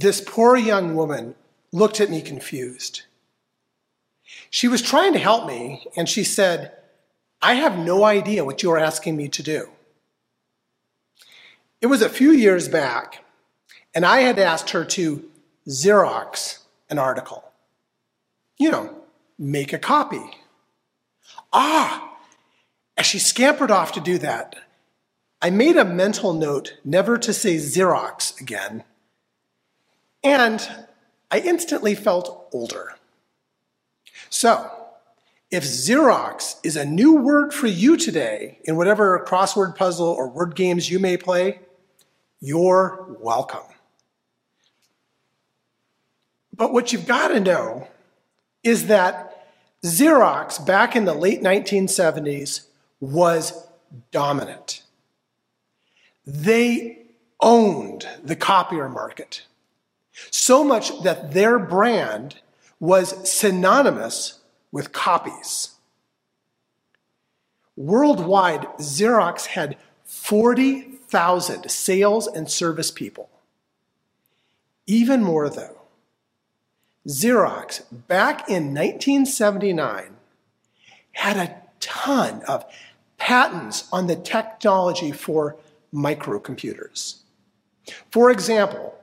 this poor young woman looked at me confused. She was trying to help me, and she said, I have no idea what you're asking me to do. It was a few years back, and I had asked her to Xerox an article. You know, make a copy. Ah, as she scampered off to do that, I made a mental note never to say Xerox again, and I instantly felt older. So, if Xerox is a new word for you today in whatever crossword puzzle or word games you may play, you're welcome. But what you've got to know is that Xerox back in the late 1970s was dominant. They owned the copier market, so much that their brand was synonymous with copies. Worldwide, Xerox had 40,000 sales and service people. Even more, though, Xerox, back in 1979, had a ton of patents on the technology for microcomputers. For example,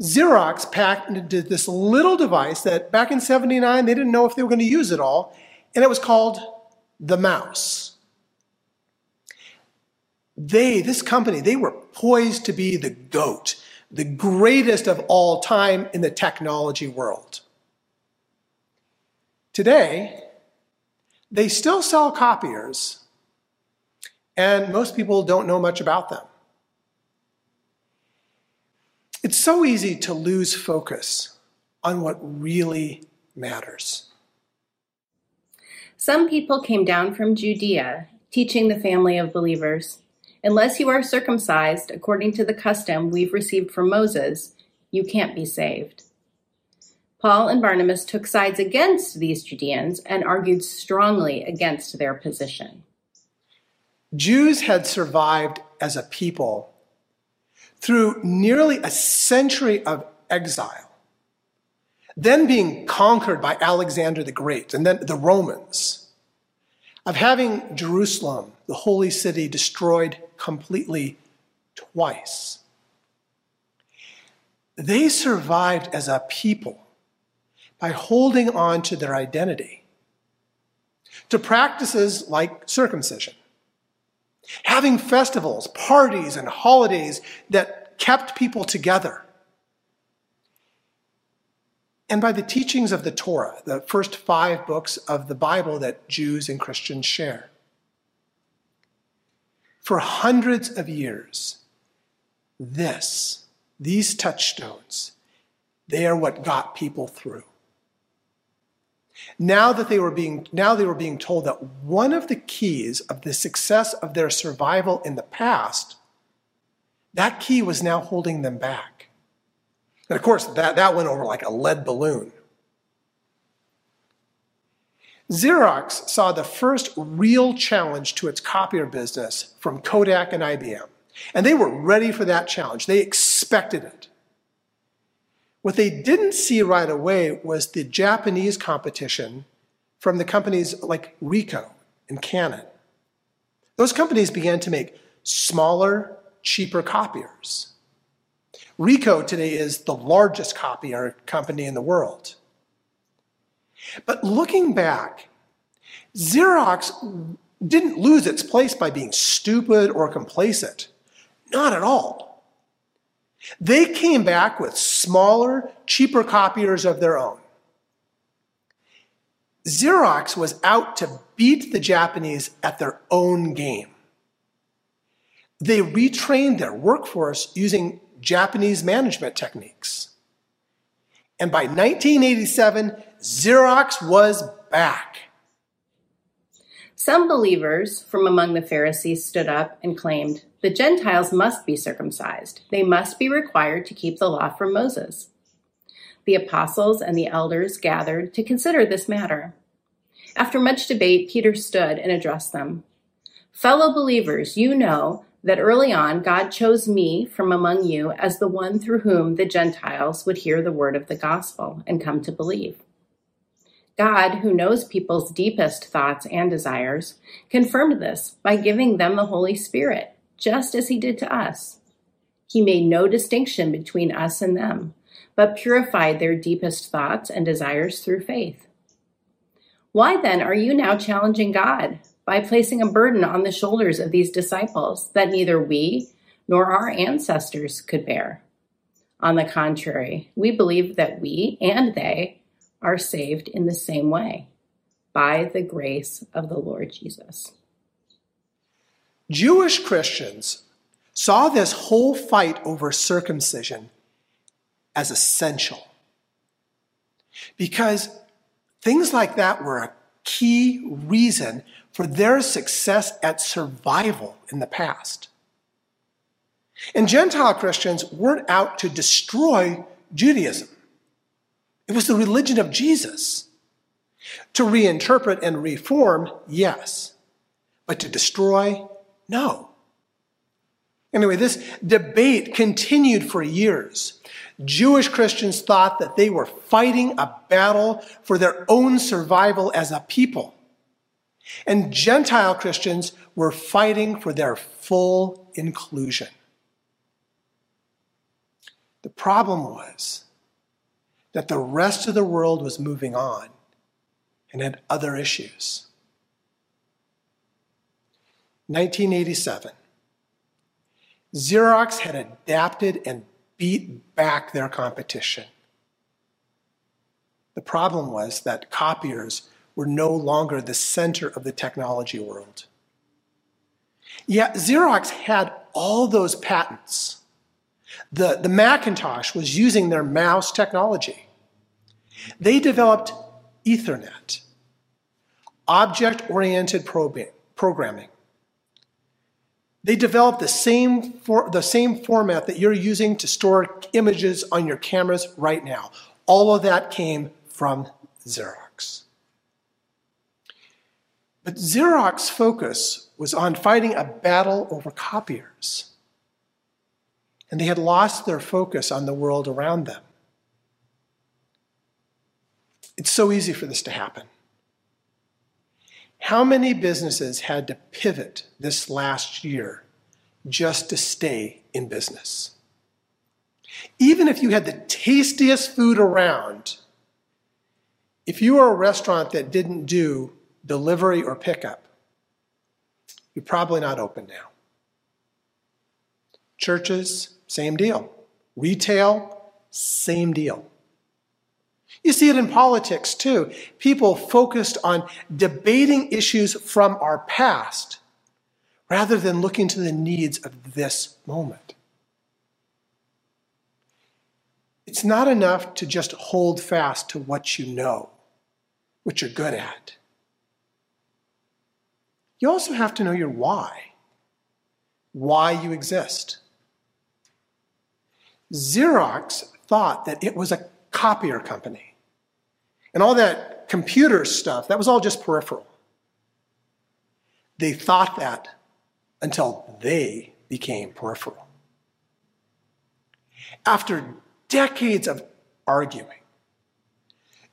Xerox patented this little device that back in 79 they didn't know if they were going to use it all, and it was called the mouse. They, this company, they were poised to be the GOAT, the greatest of all time in the technology world. Today, they still sell copiers, and most people don't know much about them. It's so easy to lose focus on what really matters. Some people came down from Judea, teaching the family of believers Unless you are circumcised according to the custom we've received from Moses, you can't be saved. Paul and Barnabas took sides against these Judeans and argued strongly against their position. Jews had survived as a people through nearly a century of exile, then being conquered by Alexander the Great and then the Romans, of having Jerusalem, the holy city, destroyed completely twice. They survived as a people by holding on to their identity, to practices like circumcision, having festivals, parties, and holidays that kept people together. And by the teachings of the Torah, the first five books of the Bible that Jews and Christians share. For hundreds of years, this, these touchstones, they are what got people through. Now that they were being, now they were being told that one of the keys of the success of their survival in the past, that key was now holding them back. And of course, that, that went over like a lead balloon. Xerox saw the first real challenge to its copier business from Kodak and IBM. And they were ready for that challenge. They expected it. What they didn't see right away was the Japanese competition from the companies like Ricoh and Canon. Those companies began to make smaller, cheaper copiers. Ricoh today is the largest copier company in the world. But looking back, Xerox didn't lose its place by being stupid or complacent. Not at all. They came back with smaller, cheaper copiers of their own. Xerox was out to beat the Japanese at their own game. They retrained their workforce using Japanese management techniques. And by 1987, Xerox was back. Some believers from among the Pharisees stood up and claimed, The Gentiles must be circumcised. They must be required to keep the law from Moses. The apostles and the elders gathered to consider this matter. After much debate, Peter stood and addressed them. Fellow believers, you know that early on God chose me from among you as the one through whom the Gentiles would hear the word of the gospel and come to believe. God, who knows people's deepest thoughts and desires, confirmed this by giving them the Holy Spirit, just as he did to us. He made no distinction between us and them, but purified their deepest thoughts and desires through faith. Why then are you now challenging God by placing a burden on the shoulders of these disciples that neither we nor our ancestors could bear. On the contrary, we believe that we and they are saved in the same way by the grace of the Lord Jesus. Jewish Christians saw this whole fight over circumcision as essential because things like that were a key reason for their success at survival in the past. And Gentile Christians weren't out to destroy Judaism. It was the religion of Jesus. To reinterpret and reform, yes. But to destroy, no. Anyway, this debate continued for years. Jewish Christians thought that they were fighting a battle for their own survival as a people. And Gentile Christians were fighting for their full inclusion. The problem was that the rest of the world was moving on and had other issues. 1987. Xerox had adapted and beat back their competition. The problem was that copiers were no longer the center of the technology world. Yet Xerox had all those patents. The, the Macintosh was using their mouse technology. They developed Ethernet, object oriented programming. They developed the same, for, the same format that you're using to store images on your cameras right now. All of that came from Xerox. But Xerox's focus was on fighting a battle over copiers. And they had lost their focus on the world around them. It's so easy for this to happen. How many businesses had to pivot this last year just to stay in business? Even if you had the tastiest food around, if you were a restaurant that didn't do delivery or pickup, you're probably not open now. Churches, same deal. Retail, same deal. You see it in politics too. People focused on debating issues from our past rather than looking to the needs of this moment. It's not enough to just hold fast to what you know, what you're good at. You also have to know your why, why you exist. Xerox thought that it was a copier company. And all that computer stuff, that was all just peripheral. They thought that until they became peripheral. After decades of arguing,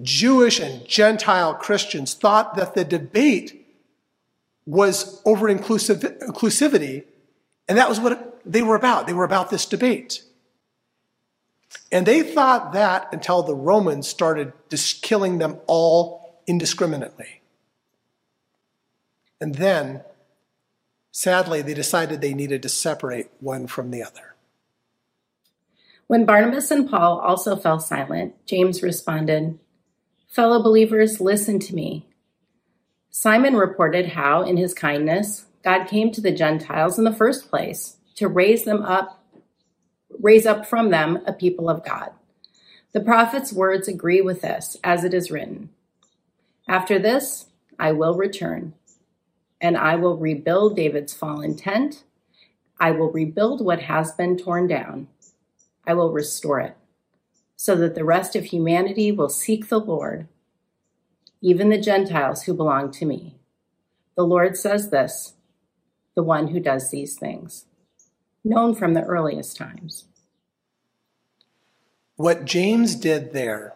Jewish and Gentile Christians thought that the debate was over inclusivity, and that was what they were about. They were about this debate. And they thought that until the Romans started just killing them all indiscriminately. And then, sadly, they decided they needed to separate one from the other. When Barnabas and Paul also fell silent, James responded, Fellow believers, listen to me. Simon reported how, in his kindness, God came to the Gentiles in the first place to raise them up, raise up from them a people of God. The prophet's words agree with this, as it is written After this, I will return, and I will rebuild David's fallen tent. I will rebuild what has been torn down. I will restore it, so that the rest of humanity will seek the Lord even the Gentiles who belong to me. The Lord says this, the one who does these things. known from the earliest times. What James did there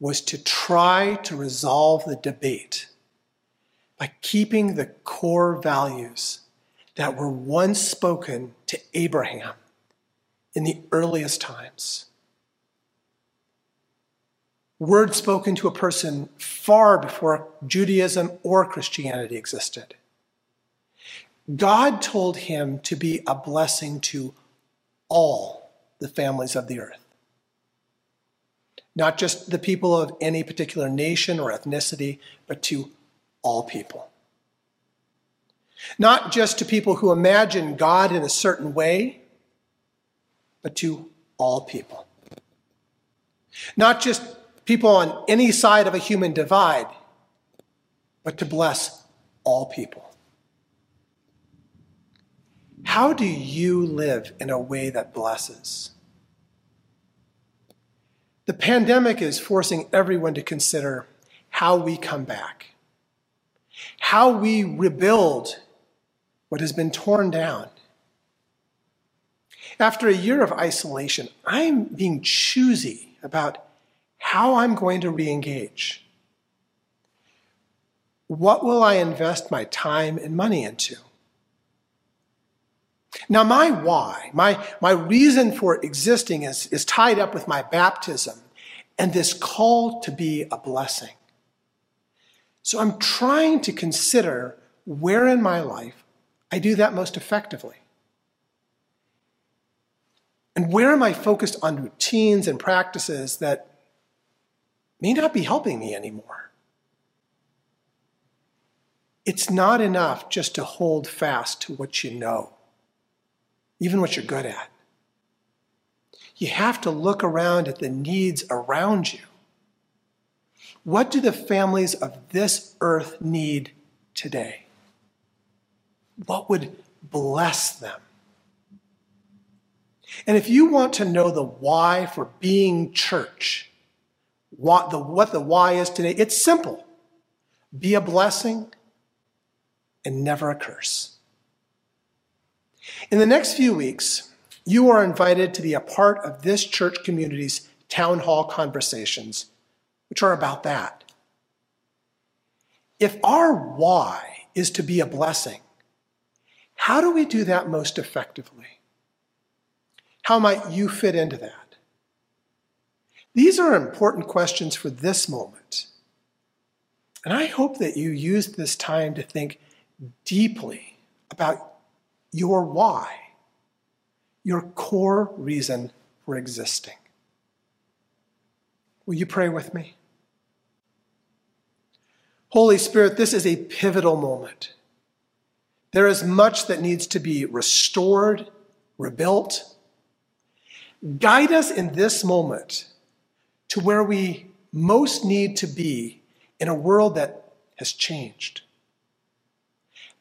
was to try to resolve the debate by keeping the core values that were once spoken to Abraham in the earliest times. Words spoken to a person far before Judaism or Christianity existed. God told him to be a blessing to all the families of the earth. Not just the people of any particular nation or ethnicity, but to all people. Not just to people who imagine God in a certain way, but to all people. Not just people on any side of a human divide, but to bless all people. How do you live in a way that blesses? The pandemic is forcing everyone to consider how we come back, how we rebuild what has been torn down. After a year of isolation, I'm being choosy about how I'm going to re engage. What will I invest my time and money into? Now, my why, my, my reason for existing is, is tied up with my baptism and this call to be a blessing. So I'm trying to consider where in my life I do that most effectively. And where am I focused on routines and practices that may not be helping me anymore? It's not enough just to hold fast to what you know even what you're good at. You have to look around at the needs around you. What do the families of this earth need today? What would bless them? And if you want to know the why for being church, what the, what the why is today, it's simple be a blessing and never a curse. In the next few weeks, you are invited to be a part of this church community's town hall conversations, which are about that. If our why is to be a blessing, how do we do that most effectively? How might you fit into that? These are important questions for this moment. And I hope that you use this time to think deeply about your why, your core reason for existing. Will you pray with me? Holy Spirit, this is a pivotal moment. There is much that needs to be restored, rebuilt. Guide us in this moment to where we most need to be in a world that has changed.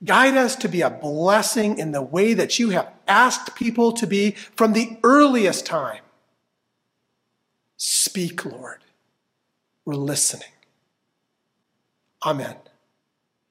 Guide us to be a blessing in the way that you have asked people to be from the earliest time. Speak, Lord. We're listening. Amen.